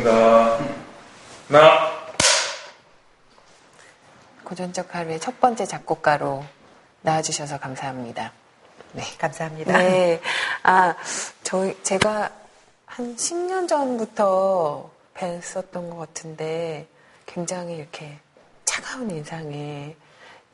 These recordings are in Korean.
하겠습니다. 나 고전적 하루의 첫 번째 작곡가로 나와주셔서 감사합니다. 네, 감사합니다. 네, 아, 저 제가 한 10년 전부터 뵀었던 것 같은데 굉장히 이렇게 차가운 인상에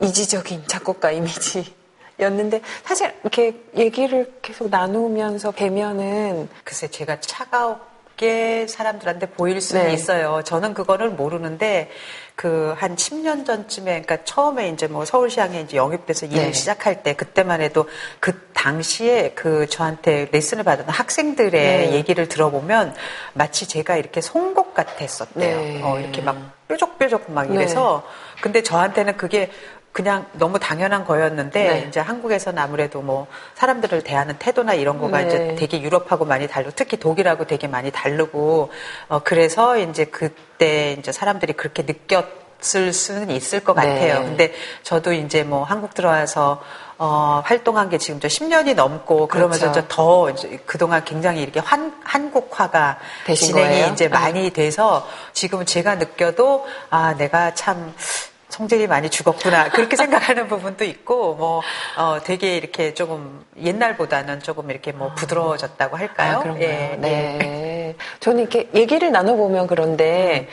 이지적인 작곡가 이미지 였는데 사실 이렇게 얘기를 계속 나누면서 뵈면은 글쎄 제가 차가웠 게 사람들한테 보일 수는 네. 있어요. 저는 그거를 모르는데 그 한 10년 전쯤에 그러니까 처음에 이제 뭐 서울시향에 이제 영입돼서 일을 네. 시작할 때 그때만 해도 그 당시에 그 저한테 레슨을 받은 학생들의 네. 얘기를 들어보면 마치 제가 이렇게 송곳 같았었대요. 네. 어, 이렇게 막 뾰족뾰족 막 이래서 근데 저한테는 그게 그냥 너무 당연한 거였는데 네. 이제 한국에서는 아무래도 뭐 사람들을 대하는 태도나 이런 거가 네. 이제 되게 유럽하고 많이 다르고 특히 독일하고 되게 많이 다르고 어 그래서 이제 그때 이제 사람들이 그렇게 느꼈을 수는 있을 것 네. 같아요. 근데 저도 이제 뭐 한국 들어와서 어 활동한 게 지금 저 10년이 넘고 그러면서 그렇죠. 더 이제 그동안 굉장히 이렇게 환, 한국화가 진행이 거예요? 이제 네. 많이 돼서 지금은 제가 느껴도 아 내가 참 성질이 많이 죽었구나 그렇게 생각하는 부분도 있고 뭐 어, 되게 이렇게 조금 옛날보다는 조금 이렇게 뭐 부드러워졌다고 할까요? 아, 그런가요? 예, 예. 네. 저는 이렇게 얘기를 나눠보면 그런데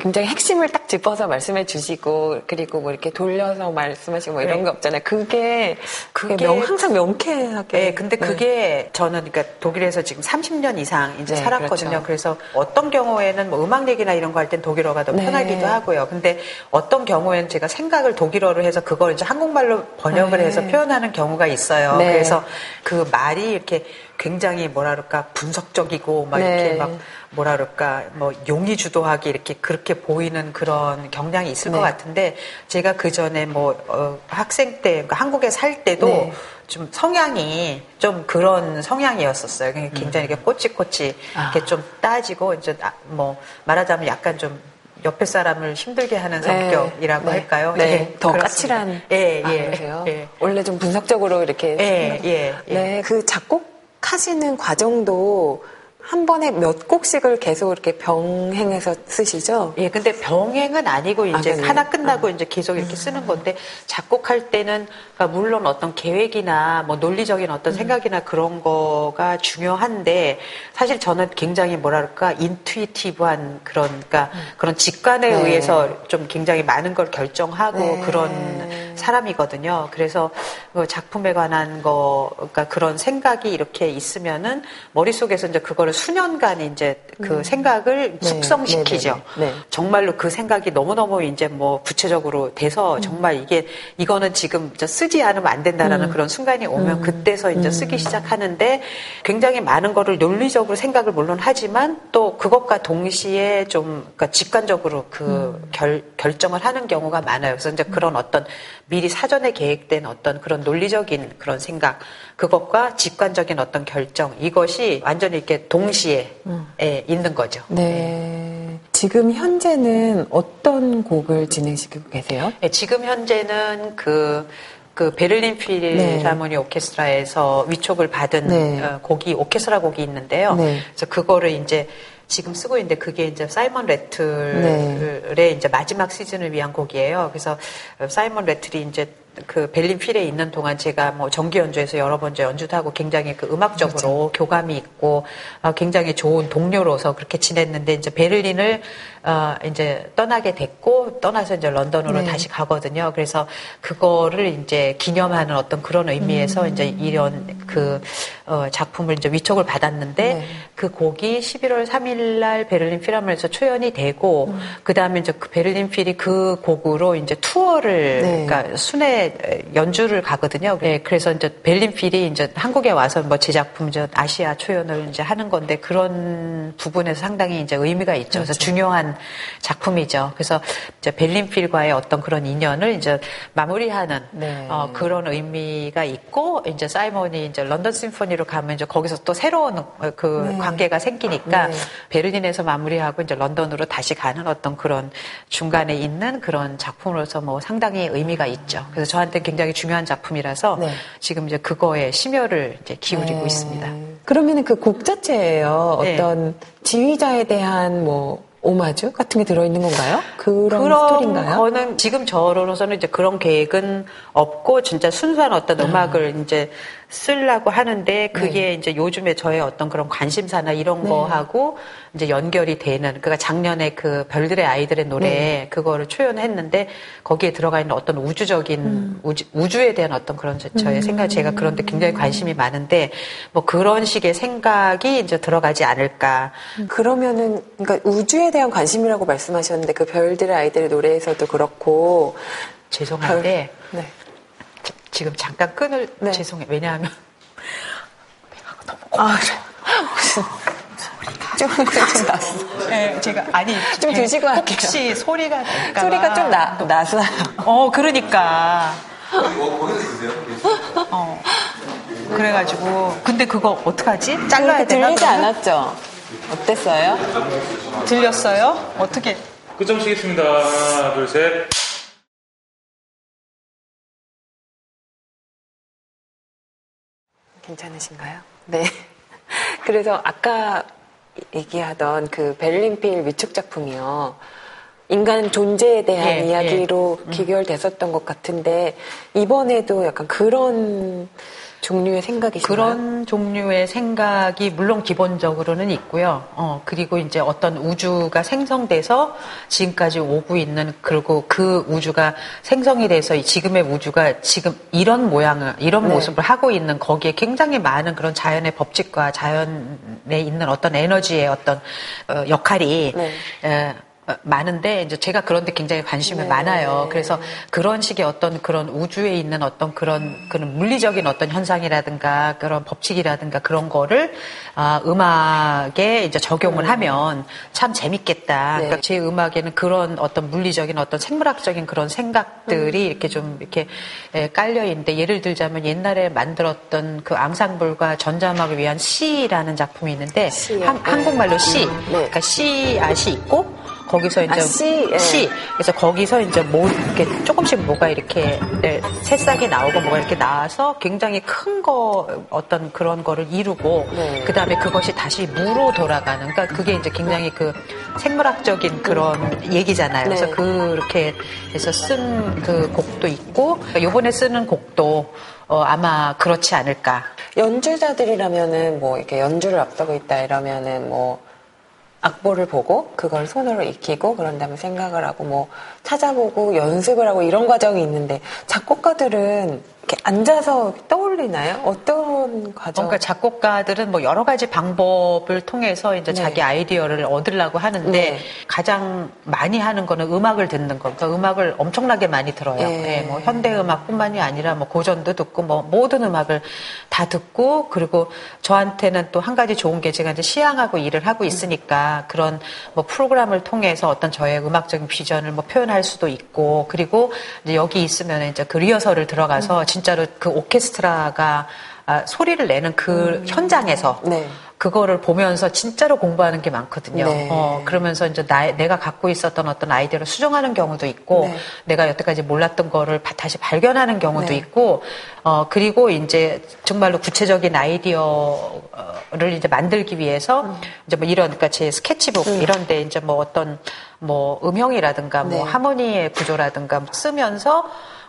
굉장히 핵심을 딱 짚어서 말씀해 주시고 그리고 뭐 이렇게 돌려서 말씀하시고 뭐 이런 네. 거 없잖아요. 그게 그게 명, 항상 명쾌하게. 네, 근데 그게 저는 그러니까 독일에서 지금 30년 이상 이제 네, 살았거든요. 그렇죠. 그래서 어떤 경우에는 뭐 음악 얘기나 이런 거 할 땐 독일어가 더 네. 편하기도 하고요. 근데 어떤 경우에는 제가 생각을 독일어로 해서 그걸 이제 한국말로 번역을 네. 해서 표현하는 경우가 있어요. 네. 그래서 그 말이 이렇게 굉장히 뭐라 그럴까 분석적이고 막 네. 이렇게 막 뭐라 그럴까 뭐 용의 주도하게 이렇게 그렇게 보이는 그런 경향이 있을 것 네. 같은데 제가 그 전에 뭐 어, 학생 때 그러니까 한국에 살 때도 네. 좀 성향이 좀 그런 성향이었었어요. 그냥 굉장히 이렇게 꼬치꼬치 아. 이렇게 좀 따지고 이제 아, 뭐 말하자면 약간 좀 옆에 사람을 힘들게 하는 네. 성격이라고 네. 할까요? 네. 예, 더 그렇습니다. 까칠한. 예, 아, 예. 그러세요? 예. 원래 좀 분석적으로 이렇게. 예, 생각- 예, 예. 네. 그 작곡 하시는 과정도 한 번에 몇 곡씩을 계속 이렇게 병행해서 쓰시죠? 예, 근데 병행은 아니고 이제 아? 하나 끝나고 이제 계속 이렇게 쓰는 건데 작곡할 때는 그러니까 물론 어떤 계획이나 뭐 논리적인 어떤 생각이나 그런 거가 중요한데 사실 저는 굉장히 뭐랄까 인투이티브한 그런 그러니까 그런 직관에 네. 의해서 좀 굉장히 많은 걸 결정하고 네. 그런 사람이거든요. 그래서 그 작품에 관한 거, 그러니까 그런 생각이 이렇게 있으면은 머릿속에서 이제 그거를 수년간 이제 그 생각을 네. 숙성시키죠. 네, 네, 네. 정말로 그 생각이 너무너무 이제 뭐 구체적으로 돼서 음. 정말 이게 이거는 지금 쓰지 않으면 안 된다라는 음. 그런 순간이 오면 그때서 이제 쓰기 시작하는데 굉장히 많은 거를 논리적으로 생각을 물론 하지만 또 그것과 동시에 좀 그러니까 직관적으로 그 음. 결, 결정을 하는 경우가 많아요. 그래서 이제 그런 어떤 미리 사전에 계획된 어떤 그런 논리적인 그런 생각 그것과 직관적인 어떤 결정 이것이 완전히 이렇게 동 시에 음. 예, 있는 거죠. 네. 지금 현재는 어떤 곡을 진행시키고 계세요? 예, 지금 현재는 그, 그 베를린 필하모니 오케스트라에서 위촉을 받은 네. 어, 곡이 오케스트라 곡이 있는데요. 네. 그래서 그거를 이제 지금 쓰고 있는데 그게 이제 사이먼 레틀의 네. 이제 마지막 시즌을 위한 곡이에요. 그래서 사이먼 래틀이 이제 그 베를린 필에 있는 동안 제가 뭐 정기 연주에서 여러 번 연주도 하고 굉장히 그 음악적으로 그렇죠. 교감이 있고 어, 굉장히 좋은 동료로서 그렇게 지냈는데 이제 베를린을 어, 이제 떠나게 됐고 떠나서 이제 런던으로 네. 다시 가거든요. 그래서 그거를 이제 기념하는 어떤 그런 의미에서 음. 이제 이런 그 어, 작품을 이제 위촉을 받았는데 네. 그 곡이 11월 3일 날 베를린 필하모니에서 초연이 되고 음. 그다음에 이제 그 베를린 필이 그 곡으로 이제 투어를 네. 그러니까 순회 연주를 가거든요. 네, 그래서 이제 베를린 필이 이제 한국에 와서 뭐 제 작품 이제 아시아 초연을 이제 하는 건데 그런 부분에서 상당히 이제 의미가 있죠. 그래서 그렇죠. 중요한 작품이죠. 그래서 이제 베를린 필과의 어떤 그런 인연을 이제 마무리하는 네. 어, 그런 의미가 있고 이제 사이먼이 이제 런던 심포니로 가면 이제 거기서 또 새로운 어, 그 네. 관계가 생기니까 네. 베를린에서 마무리하고 이제 런던으로 다시 가는 어떤 그런 중간에 있는 그런 작품으로서 뭐 상당히 의미가 있죠. 그래서 저한테 굉장히 중요한 작품이라서 네. 지금 이제 그거에 심혈을 이제 기울이고 네. 있습니다. 그러면은 그곡 자체예요. 네. 어떤 지휘자에 대한 뭐 오마주 같은 게 들어있는 건가요? 그런, 그런 스토리인가요? 거는 지금 저로서는 이제 그런 계획은 없고 진짜 순수한 어떤 음악을 이제 쓰려고 하는데 그게 네. 이제 요즘에 저의 어떤 그런 관심사나 이런 네. 거하고 이제 연결이 되는 그러니까 작년에 그 별들의 아이들의 노래 네. 그거를 초연했는데 거기에 들어가 있는 어떤 우주적인 음. 우주, 에 대한 어떤 그런 저- 저의 생각 제가 그런데 굉장히 관심이 많은데 뭐 그런 식의 생각이 이제 들어가지 않을까 그러면은 그러니까 우주에 대한 관심이라고 말씀하셨는데 그 별들의 아이들의 노래에서도 그렇고 죄송한데 네. 지금 잠깐 끊을 네. 죄송해 왜냐하면 아, 무슨 좀, 좀 났어. 네, 제가 아니 좀 배- 드시고 할게요. 혹시 소리가 날까 소리가 좀 나, 나서. 어 그러니까 어 그래가지고 근데 그거 어떡하지 잘라야 되나 들리지 그러면? 않았죠? 어땠어요? 들렸어요 어떻게 끝점 치겠습니다. 하나, 둘, 셋. 괜찮으신가요? 네. 그래서 아까 얘기하던 그 벨링필 위축 작품이요. 인간 존재에 대한 예, 이야기로 음. 기결됐었던 것 같은데 이번에도 약간 그런 종류의 생각이신가요? 그런 종류의 생각이 물론 기본적으로는 있고요. 어, 그리고 이제 어떤 우주가 생성돼서 지금까지 오고 있는 그리고 그 우주가 생성이 돼서 이 지금의 우주가 지금 이런 모양을 이런 네. 모습을 하고 있는 거기에 굉장히 많은 그런 자연의 법칙과 자연에 있는 어떤 에너지의 어떤 어, 역할이 네. 에, 어, 많은데 이제 제가 그런데 굉장히 관심이 네. 많아요. 그래서 그런 식의 어떤 그런 우주에 있는 어떤 그런 그런 물리적인 어떤 현상이라든가 그런 법칙이라든가 그런 거를 아, 음악에 이제 적용을 하면 참 재밌겠다. 네. 그러니까 제 음악에는 그런 어떤 물리적인 어떤 생물학적인 그런 생각들이 이렇게 좀 이렇게 에, 깔려 있는데 예를 들자면 옛날에 만들었던 그 앙상블과 전자음악을 위한 시라는 작품이 있는데? 한, 네. 한국말로 시. 음, 네. 그러니까 씨 아시 있고 거기서 이제 아, 씨, 예. 씨. 그래서 거기서 이제 뭐 이렇게 조금씩 뭐가 이렇게 네, 새싹이 나오고 뭐가 이렇게 나와서 굉장히 큰 거 어떤 그런 거를 이루고 네. 그 다음에 그것이 다시 무로 돌아가는 그러니까 그게 이제 굉장히 그 생물학적인 그런 얘기잖아요. 네. 그래서 그렇게 해서 쓴 그 곡도 있고 그러니까 요번에 쓰는 곡도 어, 아마 그렇지 않을까. 연주자들이라면은 뭐 이렇게 연주를 앞두고 있다 이러면은 뭐 악보를 보고 그걸 손으로 익히고 그런 다음에 생각을 하고 뭐 찾아보고 연습을 하고 이런 과정이 있는데 작곡가들은 이렇게 앉아서 떠올리나요? 어떤 과정? 그러니까 작곡가들은 뭐 여러 가지 방법을 통해서 이제 네. 자기 아이디어를 얻으려고 하는데 네. 가장 많이 하는 거는 음악을 듣는 거. 그러니까 음악을 엄청나게 많이 들어요. 예. 네, 뭐 현대 음악뿐만이 아니라 뭐 고전도 듣고 뭐 모든 음악을 다 듣고 그리고 저한테는 또 한 가지 좋은 게 제가 이제 시향하고 일을 하고 있으니까 그런 뭐 프로그램을 통해서 어떤 저의 음악적인 비전을 뭐 표현할 수도 있고 그리고 이제 여기 있으면 이제 그 리허설을 들어가서 진짜로 그 오케스트라가 아, 소리를 내는 그 현장에서 네. 그거를 보면서 진짜로 공부하는 게 많거든요. 네. 어, 그러면서 이제 나, 내가 갖고 있었던 어떤 아이디어를 수정하는 경우도 있고, 네. 내가 여태까지 몰랐던 거를 바- 다시 발견하는 경우도 네. 있고, 어, 그리고 이제 정말로 구체적인 아이디어를 이제 만들기 위해서, 음. 이제 뭐 이런, 그러니까 제 스케치북 이런데 이제 뭐 어떤 뭐 음형이라든가 뭐 네. 하모니의 구조라든가 쓰면서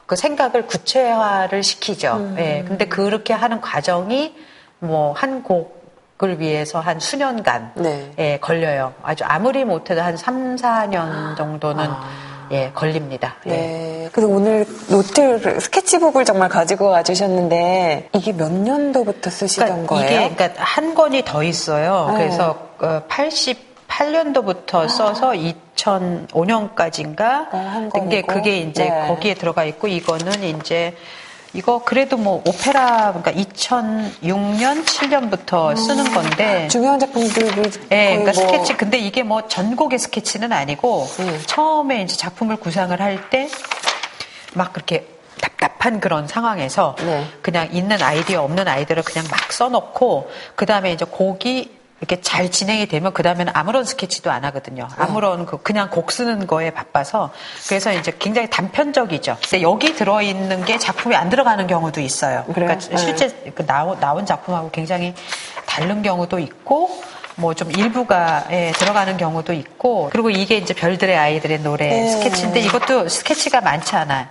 그 생각을 구체화를 시키죠. 음. 예. 근데 그렇게 하는 과정이 뭐 한 곡을 위해서 한 수년간 네. 예, 걸려요. 아주 아무리 못해도 한 3, 4년 정도는 예, 걸립니다. 예. 아. 네. 그래서 오늘 노트를, 스케치북을 정말 가지고 와주셨는데, 이게 몇 년도부터 쓰시던 그러니까 거예요? 이게 그러니까 한 권이 더 있어요. 네. 그래서 88년도부터 써서 2005년까지인가 아, 한 그게 이제 네. 거기에 들어가 있고 이거는 이제 이거 그래도 뭐 오페라 그러니까 2006년 7년부터 쓰는 건데 중요한 작품들이 예, 그러니까 뭐 스케치 근데 이게 뭐 전곡의 스케치는 아니고 음. 처음에 이제 작품을 구상을 할 때 막 그렇게 답답한 그런 상황에서 네. 그냥 있는 아이디어 없는 아이디어를 그냥 막 써놓고 그 다음에 이제 곡이 이렇게 잘 진행이 되면 그 다음에는 아무런 스케치도 안 하거든요. 아무런 그 그냥 곡 쓰는 거에 바빠서 그래서 이제 굉장히 단편적이죠. 근데 여기 들어있는 게 작품이 안 들어가는 경우도 있어요. 그러니까 그래요? 실제 그 나온, 나온 작품하고 굉장히 다른 경우도 있고 뭐 좀 일부가 예, 들어가는 경우도 있고 그리고 이게 이제 별들의 아이들의 노래 네. 스케치인데 이것도 스케치가 많지 않아요.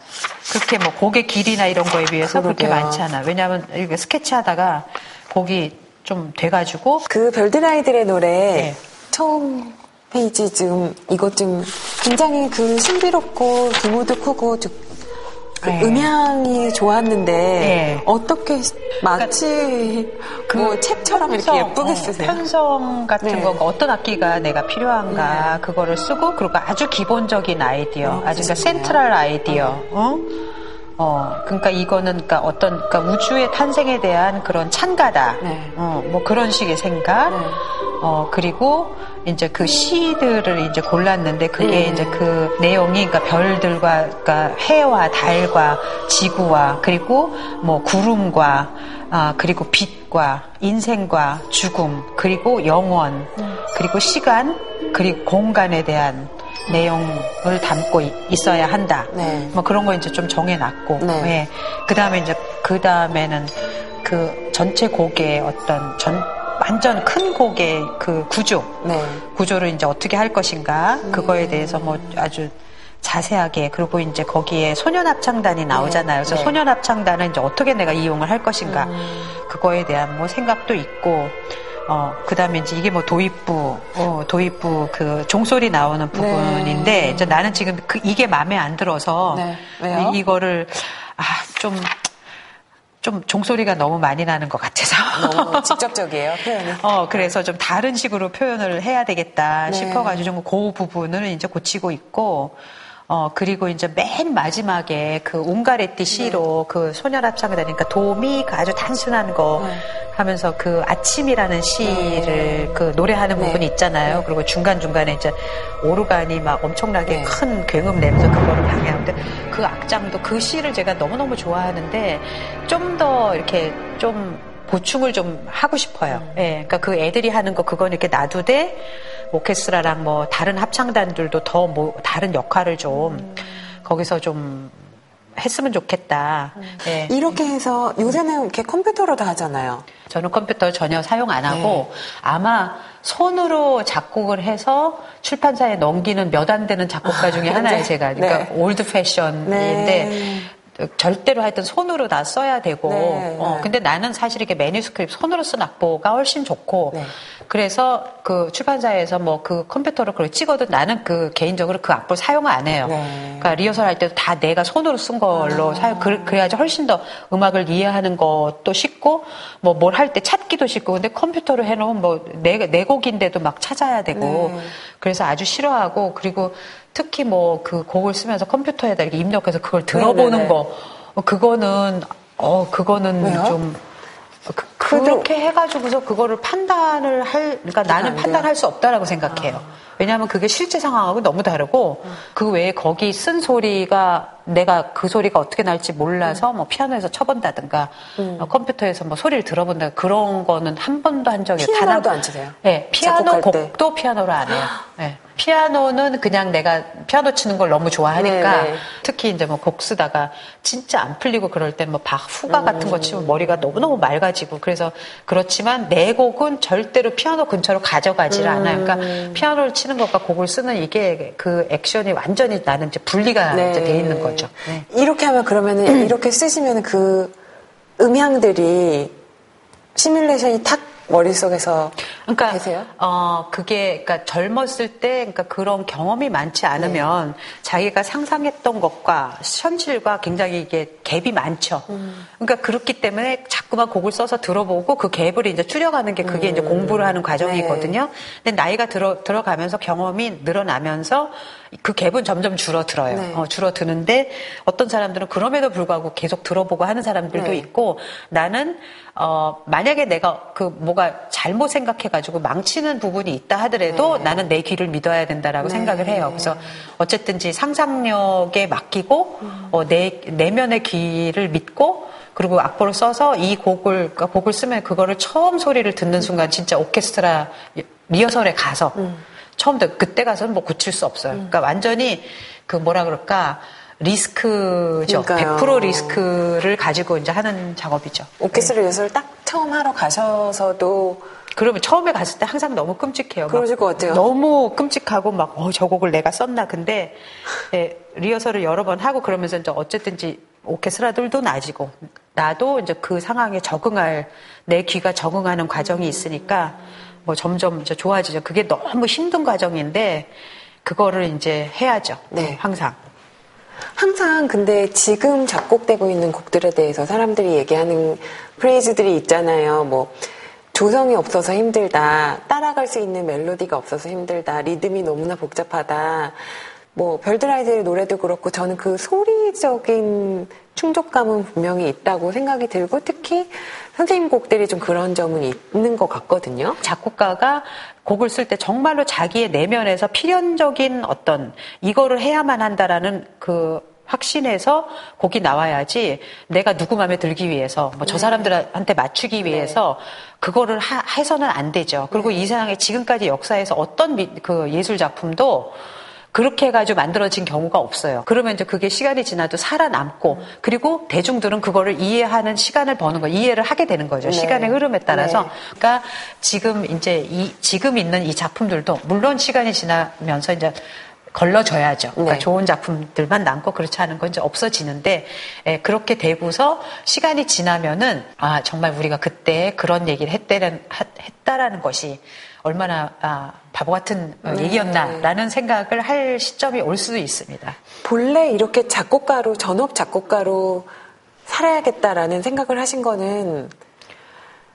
그렇게 뭐 곡의 길이나 이런 거에 비해서 그렇게 그러게요. 많지 않아. 요 왜냐하면 이게 스케치하다가 곡이 좀 돼가지고 그 별들 아이들의 노래 네. 처음 페이지 좀 이것 좀 굉장히 그 신비롭고 규모도 크고 좀 그 네. 음향이 좋았는데 네. 어떻게 마치 뭐 책처럼 이렇게 편성, 예쁘게 어, 쓰세요? 편성 같은 네. 거 어떤 악기가 내가 필요한가 그거를 쓰고 그리고 아주 기본적인 아이디어, 어, 아주 그러니까. 센트럴 아이디어. 어? 어, 그러니까 이거는 그러니까 어떤 그러니까 우주의 탄생에 대한 그런 찬가다. 네. 어, 뭐 그런 식의 생각. 네. 어, 그리고 이제 그 시들을 이제 골랐는데 그게 네. 이제 그 내용이 그러니까 별들과 그러니까 해와 달과 지구와 그리고 뭐 구름과 아, 그리고 빛과 인생과 죽음 그리고 영원 그리고 시간 그리고 공간에 대한 내용을 담고 이- 있어야 한다. 네. 뭐 그런 거 이제 좀 정해놨고, 네. 예. 그 다음에 이제 그 다음에는 그 전체 곡의 어떤 전 완전 큰 곡의 그 구조, 네. 구조를 이제 어떻게 할 것인가 그거에 대해서 뭐 아주 자세하게 그리고 이제 거기에 소년 합창단이 나오잖아요. 그래서 네. 소년 합창단은 이제 어떻게 내가 이용을 할 것인가 음. 그거에 대한 뭐 생각도 있고 어 그 다음에 이제 이게 뭐 도입부 어 도입부 그 종소리 나오는 부분인데 네. 이제 나는 지금 그 이게 마음에 안 들어서 네. 왜요? 이, 거를 아 좀 좀 종소리가 너무 많이 나는 것 같아서 너무 직접적이에요 표현이. 어, 그래서 좀 다른 식으로 표현을 해야 되겠다 네. 싶어가지고 좀 그 부분을 이제 고치고 있고, 어, 그리고 이제 맨 마지막에 그 옹가레띠 시로 그 소녀합창을 다니까 도미가 아주 단순한 거 네. 하면서 그 아침이라는 시를 네. 그 노래하는 네. 부분이 있잖아요. 그리고 중간중간에 이제 오르간이 막 엄청나게 네. 큰 굉음 내면서 그거를 방해하는데 그 악장도 그 시를 제가 너무너무 좋아하는데 좀 더 이렇게 좀 보충을 좀 하고 싶어요. 음. 예. 그러니까 그 애들이 하는 거 그건 이렇게 놔두되 오케스트라랑 뭐 다른 합창단들도 더 뭐 다른 역할을 좀 음. 거기서 좀 했으면 좋겠다. 예. 이렇게 해서 요새는 이렇게 컴퓨터로 다 하잖아요. 저는 컴퓨터 전혀 사용 안 하고 아마 손으로 작곡을 해서 출판사에 넘기는 몇 안 되는 작곡가 중에 하나예요, 제가. 그러니까 네. old fashion인데 네. 절대로 하여튼 손으로 다 써야 되고 네, 어, 네. 근데 나는 사실 이게 manuscript 손으로 쓴 악보가 훨씬 좋고 네. 그래서 그 출판사에서 뭐 그 컴퓨터로 그걸 찍어도 나는 그 개인적으로 그 악보를 사용을 안 해요. 네. 그러니까 리허설 할 때도 다 내가 손으로 쓴 걸로 사용 그- 그래야지 훨씬 더 음악을 이해하는 것도 쉽고 뭐 뭘 할 때 찾기도 쉽고 근데 컴퓨터로 해놓으면 뭐내 내 곡인데도 막 찾아야 되고 네. 그래서 아주 싫어하고 그리고 특히 뭐 그 곡을 쓰면서 컴퓨터에다 이렇게 입력해서 그걸 들어보는 네네네. 거 어, 그거는 어 그거는 왜요? 좀 그, 그렇게 해가지고서 그거를 판단을 할, 그러니까 나는? 판단할 수 없다라고 생각해요. 왜냐하면 그게 실제 상황하고 너무 다르고 그 외에 거기 쓴 소리가 내가 그 소리가 어떻게 날지 몰라서 뭐 피아노에서 쳐본다든가 어, 컴퓨터에서 뭐 소리를 들어본다 그런 거는 한 번도 한 적이 없어요. 피아노도 안 치세요? 네, 피아노 작곡할 때? 곡도 피아노로 안 해요. 네. 피아노는 그냥 내가 피아노 치는 걸 너무 좋아하니까 네, 네. 특히 이제 뭐 곡 쓰다가 진짜 안 풀리고 그럴 때 뭐 박 후가 같은 거 치면 머리가 너무너무 맑아지고 그래서 그렇지만 내 곡은 절대로 피아노 근처로 가져가지를 않아요. 그러니까 피아노를 치는 것과 곡을 쓰는 이게 그 액션이 완전히 나는 이제 분리가 네. 이제 돼 있는 거죠. 네. 이렇게 하면 그러면은 이렇게 쓰시면 그 음향들이 시뮬레이션이 탁 머릿속에서 그러니까 되세요? 어 그게 그러니까 젊었을 때 그러니까 그런 경험이 많지 않으면 자기가 상상했던 것과 현실과 굉장히 이게 갭이 많죠. 그러니까 그렇기 때문에 자꾸만 곡을 써서 들어보고 그 갭을 이제 줄여가는 게 그게 이제 공부를 하는 과정이거든요. 근데 나이가 들어 들어가면서 경험이 늘어나면서 그 갭은 점점 줄어들어요. 네. 어, 줄어드는데 어떤 사람들은 그럼에도 불구하고 계속 들어보고 하는 사람들도 네. 있고 나는 어 만약에 내가 그 뭐가 잘못 생각해가지고 망치는 부분이 있다 하더라도 네. 나는 내 귀를 믿어야 된다라고 네. 생각을 해요. 그래서 어쨌든지 상상력에 맡기고 어, 내 내면의 귀를 믿고 그리고 악보를 써서 이 곡을 그러니까 곡을 쓰면 그거를 처음 소리를 듣는 순간 진짜 오케스트라 리허설에 가서 처음 들 그때 가서는 뭐 고칠 수 없어요. 그러니까 완전히 그 뭐라 그럴까 리스크죠. 그러니까요. 100% 리스크를 가지고 이제 하는 작업이죠. 오케스트라 연습을 딱 처음 하러 가셔서도 그러면 처음에 갔을 때 항상 너무 끔찍해요. 막 그러실 것 같아요. 너무 끔찍하고 막, 어, 저 곡을 내가 썼나. 근데, 예, 리허설을 여러 번 하고 그러면서 이제 어쨌든지 오케스트라들도 나아지고, 나도 이제 그 상황에 적응할, 내 귀가 적응하는 과정이 있으니까, 뭐 점점 이제 좋아지죠. 그게 너무 힘든 과정인데, 그거를 이제 해야죠. 네. 항상. 항상 근데 지금 작곡되고 있는 곡들에 대해서 사람들이 얘기하는 프레이즈들이 있잖아요. 뭐 조성이 없어서 힘들다. 따라갈 수 있는 멜로디가 없어서 힘들다. 리듬이 너무나 복잡하다. 뭐 별들 아이들 노래도 그렇고 저는 그 소리적인 충족감은 분명히 있다고 생각이 들고 특히 선생님 곡들이 좀 그런 점은 있는 것 같거든요. 작곡가가 곡을 쓸 때 정말로 자기의 내면에서 필연적인 어떤 이거를 해야만 한다라는 그 확신에서 곡이 나와야지 내가 누구 마음에 들기 위해서 뭐 저 사람들한테 맞추기 위해서 그거를 하- 해서는 안 되죠. 그리고 이 세상에 지금까지 역사에서 어떤 미- 그 예술 작품도 그렇게 해가지고 만들어진 경우가 없어요. 그러면 이제 그게 시간이 지나도 살아남고, 그리고 대중들은 그거를 이해하는 시간을 버는 거, 이해를 하게 되는 거죠. 네. 시간의 흐름에 따라서. 네. 그러니까 지금 이제 이, 지금 있는 이 작품들도 물론 시간이 지나면서 이제 걸러져야죠. 그러니까 네. 좋은 작품들만 남고 그렇지 않은 건 이제 없어지는데 예, 그렇게 되고서 시간이 지나면은 아 정말 우리가 그때 그런 얘기를 했다는, 하- 했다라는 것이 얼마나 아, 바보 같은 어, 네. 얘기였나라는 생각을 할 시점이 올 수도 있습니다. 본래 이렇게 작곡가로 전업 작곡가로 살아야겠다라는 생각을 하신 거는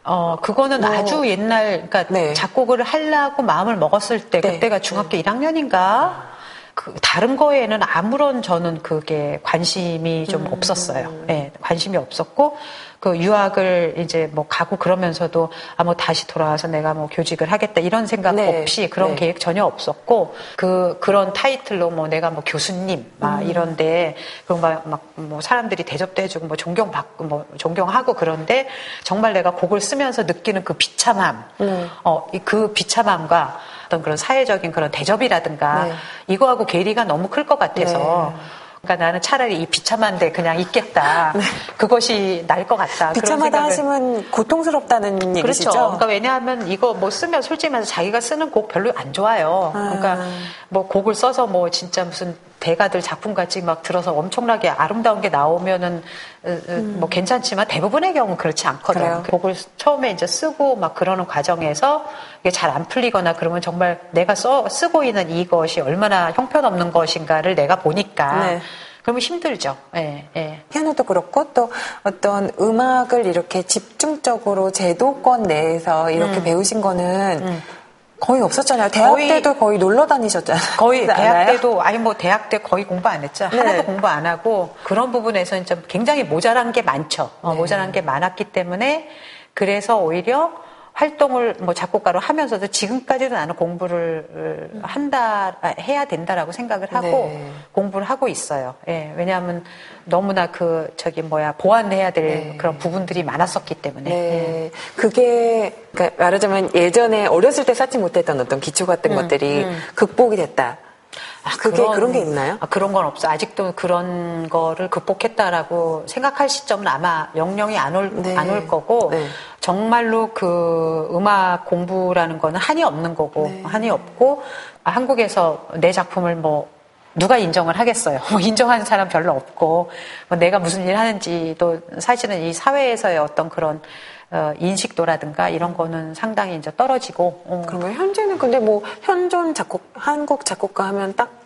어, 그거는 뭐, 아주 옛날, 그러니까 네. 작곡을 하려고 마음을 먹었을 때, 네. 그때가 중학교 1학년인가? 그, 다른 거에는 아무런 저는 그게 관심이 좀 음. 없었어요. 예, 관심이 없었고, 그 유학을 이제 뭐 가고 그러면서도, 아, 뭐 다시 돌아와서 내가 뭐 교직을 하겠다 이런 생각 네. 없이 그런 네. 계획 전혀 없었고, 그, 그런 타이틀로 뭐 내가 뭐 교수님, 막 음. 이런데, 그리고 막, 막, 뭐 사람들이 대접도 해주고 뭐 존경받고 뭐 존경하고 그런데 정말 내가 곡을 쓰면서 느끼는 그 비참함, 네. 어, 이그 비참함과 어떤 그런 사회적인 그런 대접이라든가 네. 이거하고 괴리가 너무 클 것 같아서 그러니까 나는 차라리 이 비참한 데 그냥 있겠다. 그것이 날 것 같다. 네. 비참하다 하시면 고통스럽다는 얘기시죠? 그렇죠. 그러니까 왜냐하면 이거 뭐 쓰면 솔직히 말해서 자기가 쓰는 곡 별로 안 좋아요. 그러니까 아. 뭐 곡을 써서 뭐 진짜 무슨 대가들 작품같이 막 들어서 엄청나게 아름다운 게 나오면은 으, 으, 뭐 괜찮지만 대부분의 경우는 그렇지 않거든. 음. 그래요? 곡을 처음에 이제 쓰고 막 그러는 과정에서 이게 잘 안 풀리거나 그러면 정말 내가 써, 쓰고 있는 이것이 얼마나 형편없는 것인가를 내가 보니까 네. 그러면 힘들죠. 예, 예. 피아노도 그렇고 또 어떤 음악을 이렇게 집중적으로 제도권 내에서 이렇게 배우신 거는 거의 없었잖아요. 대학 음. 거의- 때도 거의 놀러 다니셨잖아요. 거의 대학 않아요? 때도 아니 뭐 대학 때 거의 공부 안 했죠. 네. 하나도 공부 안 하고 그런 부분에서는 좀 굉장히 모자란 게 많죠. 어, 네. 모자란 게 많았기 때문에 그래서 오히려 활동을 뭐 작곡가로 하면서도 지금까지도 나는 공부를 한다 해야 된다라고 생각을 하고 네. 공부를 하고 있어요. 예, 왜냐하면 너무나 그 저기 뭐야 보완해야 될 네. 그런 부분들이 많았었기 때문에. 예. 네. 그게, 그러니까 말하자면 예전에 어렸을 때 쌓지 못했던 어떤 기초 같은 것들이 극복이 됐다. 아, 그게 그런 게 있나요? 아, 그런 건 없어. 아직도 그런 거를 극복했다라고 생각할 시점은 아마 영영이 안 올, 네. 안올 거고, 네. 정말로 그 음악 공부라는 거는 한이 없는 거고, 네. 한이 없고, 아, 한국에서 내 작품을 뭐, 누가 인정을 하겠어요? 뭐 인정하는 사람 별로 없고, 뭐 내가 무슨 일 하는지도 사실은 이 사회에서의 어떤 그런 어, 인식도라든가 이런 거는 상당히 이제 떨어지고, 어, 그러면 현재는 근데 뭐 현존 작곡, 한국 작곡가 하면 딱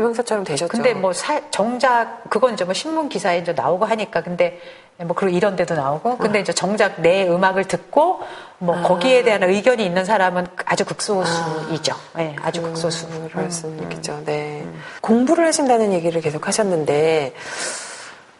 대명사처럼 되셨죠. 근데 뭐 사- 정작 그건 이제 뭐 신문 기사에 이제 나오고 하니까 근데 뭐 그런 이런 데도 나오고 근데 이제 정작 내 음악을 듣고 뭐 거기에 대한 의견이 있는 사람은 아주 극소수이죠. 예, 아주 극소수. 음, 그럴 수는 있겠죠. 네. 공부를 하신다는 얘기를 계속 하셨는데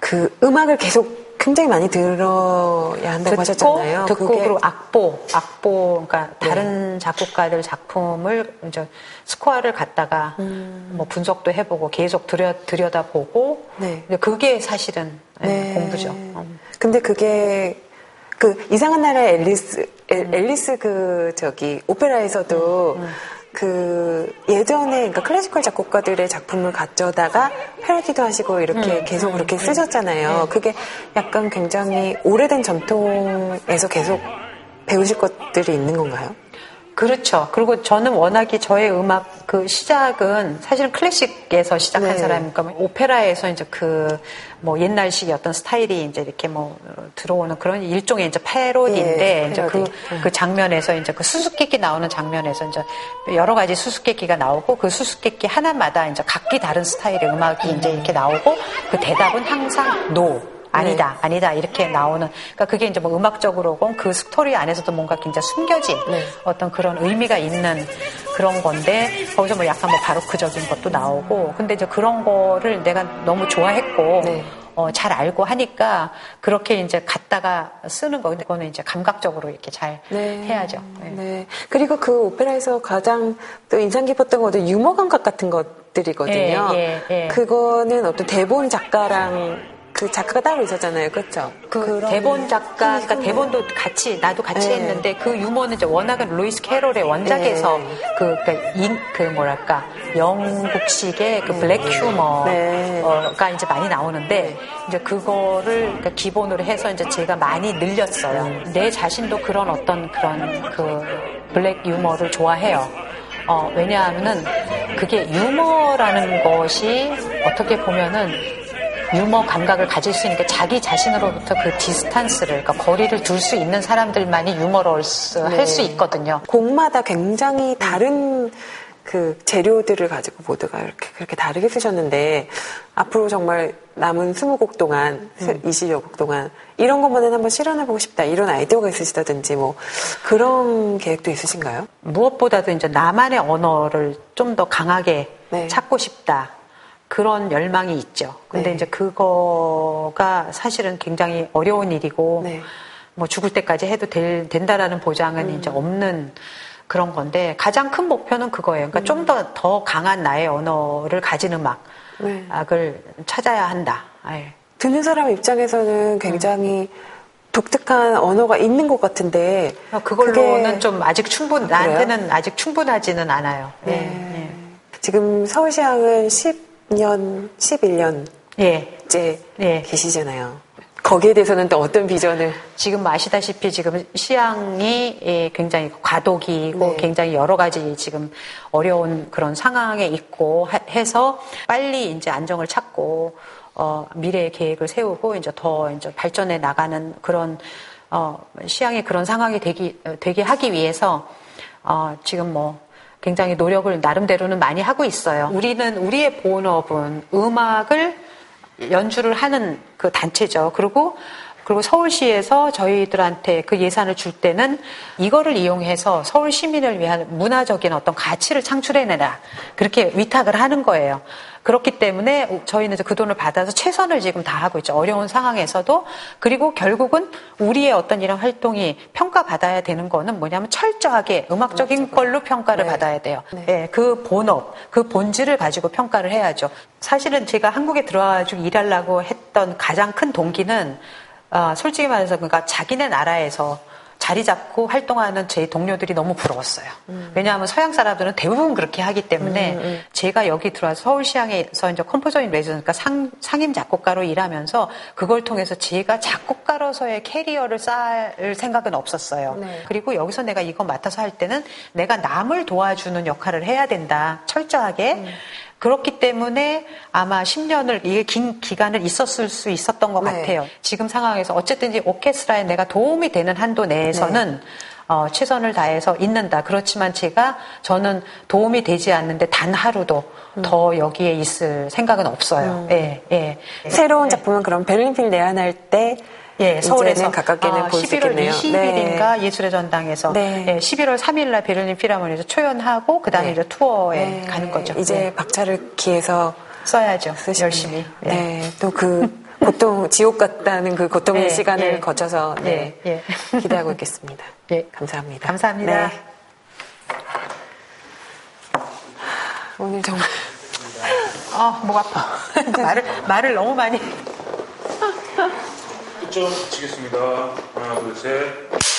그 음악을 계속 굉장히 많이 들어야 한다고 하셨잖아요. 듣고 그게- 그리고 악보, 악보, 그러니까 다른 작곡가들 작품을 이제 스코어를 갖다가 뭐 분석도 해보고 계속 들여 들여다보고 네. 그게 사실은 예, 네. 공부죠. 음. 근데 그게 그 이상한 나라의 앨리스 엘- 앨리스 그 저기 오페라에서도 그 예전에 그러니까 클래시컬 작곡가들의 작품을 가져다가 패러디도 하시고 이렇게 계속 그렇게 쓰셨잖아요. 그게 약간 굉장히 오래된 전통에서 계속 배우실 것들이 있는 건가요? 그렇죠. 그리고 저는 워낙에 저의 음악 그 시작은 사실은 클래식에서 시작한 네. 사람이니까 뭐 오페라에서 이제 그 뭐 옛날식의 어떤 스타일이 이제 이렇게 뭐 어, 들어오는 그런 일종의 이제 패러디인데 예, 이제 그, 패러디. 그 장면에서 이제 그 수수께끼 나오는 장면에서 이제 여러 가지 수수께끼가 나오고 그 수수께끼 하나마다 이제 각기 다른 스타일의 음악이 이제 이렇게 나오고 그 대답은 항상 no. 아니다, 네. 아니다, 이렇게 나오는. 그러니까 그게 이제 뭐 음악적으로건 그 스토리 안에서도 뭔가 굉장히 숨겨진 네. 어떤 그런 의미가 있는 그런 건데, 거기서 뭐 약간 뭐 바로크적인 것도 나오고, 근데 이제 그런 거를 내가 너무 좋아했고, 네. 어, 잘 알고 하니까 그렇게 이제 갖다가 쓰는 거. 근데 그거는 이제 감각적으로 이렇게 잘 해야죠. 네. 네. 그리고 그 오페라에서 가장 또 인상 깊었던 것도 유머 감각 같은 것들이거든요. 예, 예, 예. 그거는 어떤 대본 작가랑 그 작가가 따로 있었잖아요. 그렇죠? 그 대본 작가, 그러니까 음. 대본도 같이 나도 같이 네. 했는데 그 유머는 이제 워낙은 루이스 캐롤의 원작에서 네. 그, 그, 인, 그 뭐랄까 영국식의 그 black humor가 네. 이제 많이 나오는데 이제 그거를 그러니까 기본으로 해서 이제 제가 많이 늘렸어요. 내 자신도 그런 어떤 그런 그 블랙 유머를 좋아해요. 어, 왜냐하면은 그게 유머라는 것이 어떻게 보면은 유머 감각을 가질 수 있는 게 자기 자신으로부터 그 distance를, 그러니까 거리를 둘 수 있는 사람들만이 유머를 할수 있거든요. 곡마다 굉장히 다른 그 재료들을 가지고 모두가 이렇게 그렇게 다르게 쓰셨는데 앞으로 정말 남은 20곡 동안, 음. 20여 곡 동안 이런 것만은 한번 실현해보고 싶다 이런 아이디어가 있으시다든지 뭐 그런 계획도 있으신가요? 무엇보다도 이제 나만의 언어를 좀 더 강하게 네. 찾고 싶다. 그런 열망이 있죠. 근데 네. 이제 그거가 사실은 굉장히 어려운 일이고, 네. 뭐 죽을 때까지 해도 될, 된다라는 보장은 음. 이제 없는 그런 건데, 가장 큰 목표는 그거예요. 그러니까 좀 더, 더 강한 나의 언어를 가진 음악, 네. 찾아야 한다. 예. 듣는 사람 입장에서는 굉장히 독특한 언어가 있는 것 같은데 그걸로는 그게 좀 아직 충분, 나한테는 아직 충분하지는 않아요. 예. 네. 지금 서울시향은 10 년, 11년째 예. 예. 계시잖아요. 거기에 대해서는 또 어떤 비전을 지금 아시다시피 지금 시향이 예, 굉장히 과도기고 네. 굉장히 여러 가지 지금 어려운 그런 상황에 있고 하- 해서 빨리 이제 안정을 찾고 어, 미래의 계획을 세우고 이제 더 이제 발전해 나가는 그런 어, 시향이 그런 상황이 되기 어, 되게 하기 위해서 어, 지금 뭐 굉장히 노력을 나름대로는 많이 하고 있어요. 우리는 우리의 본업은 음악을 연주를 하는 그 단체죠. 그리고 그리고 서울시에서 저희들한테 그 예산을 줄 때는 이거를 이용해서 서울 시민을 위한 문화적인 어떤 가치를 창출해내라. 그렇게 위탁을 하는 거예요. 그렇기 때문에 저희는 그 돈을 받아서 최선을 지금 다 하고 있죠. 어려운 상황에서도. 그리고 결국은 우리의 어떤 이런 활동이 평가받아야 되는 거는 뭐냐면 철저하게 음악적인 걸로 평가를 네. 받아야 돼요. 네. 예, 그 본업, 그 본질을 가지고 평가를 해야죠. 사실은 제가 한국에 들어와가지고 일하려고 했던 가장 큰 동기는 아, 솔직히 말해서 그러니까 자기네 나라에서 자리 잡고 활동하는 제 동료들이 너무 부러웠어요. 왜냐하면 서양 사람들은 대부분 그렇게 하기 때문에 제가 여기 들어와서 서울시향에서 이제 composer in residence, 그러니까 상, 상임 작곡가로 일하면서 그걸 통해서 제가 작곡가로서의 career를 쌓을 생각은 없었어요. 네. 그리고 여기서 내가 이거 맡아서 할 때는 내가 남을 도와주는 역할을 해야 된다. 철저하게. 그렇기 때문에 아마 10년을 이게 긴 기간을 있었을 수 있었던 것 네. 같아요. 지금 상황에서 어쨌든 이 오케스트라에 내가 도움이 되는 한도 내에서는 어, 최선을 다해서 있는다. 그렇지만 제가 저는 도움이 되지 않는데 단 하루도 더 여기에 있을 생각은 없어요. 예, 예. 새로운 작품은 그럼 베를린 필 내한할 때 예, 서울에서 가깝게는 아, 11월 20일인가 네. 예술의 전당에서 네. 예, 11월 3일날 베를린 필하모니에서 초연하고 그다음에 네. 이제 투어에 네. 가는 거죠. 이제 네. 박차를 기해서 써야죠. 쓰시면. 열심히. 네, 네 또그 고통 지옥 같다는 그 고통의 시간을 예. 거쳐서 예. 기대하고 있겠습니다. 예. 감사합니다. 감사합니다. 오늘 정말 아, 목 아파. 말을 말을 너무 많이 1점 치겠습니다. 하나, 둘, 셋.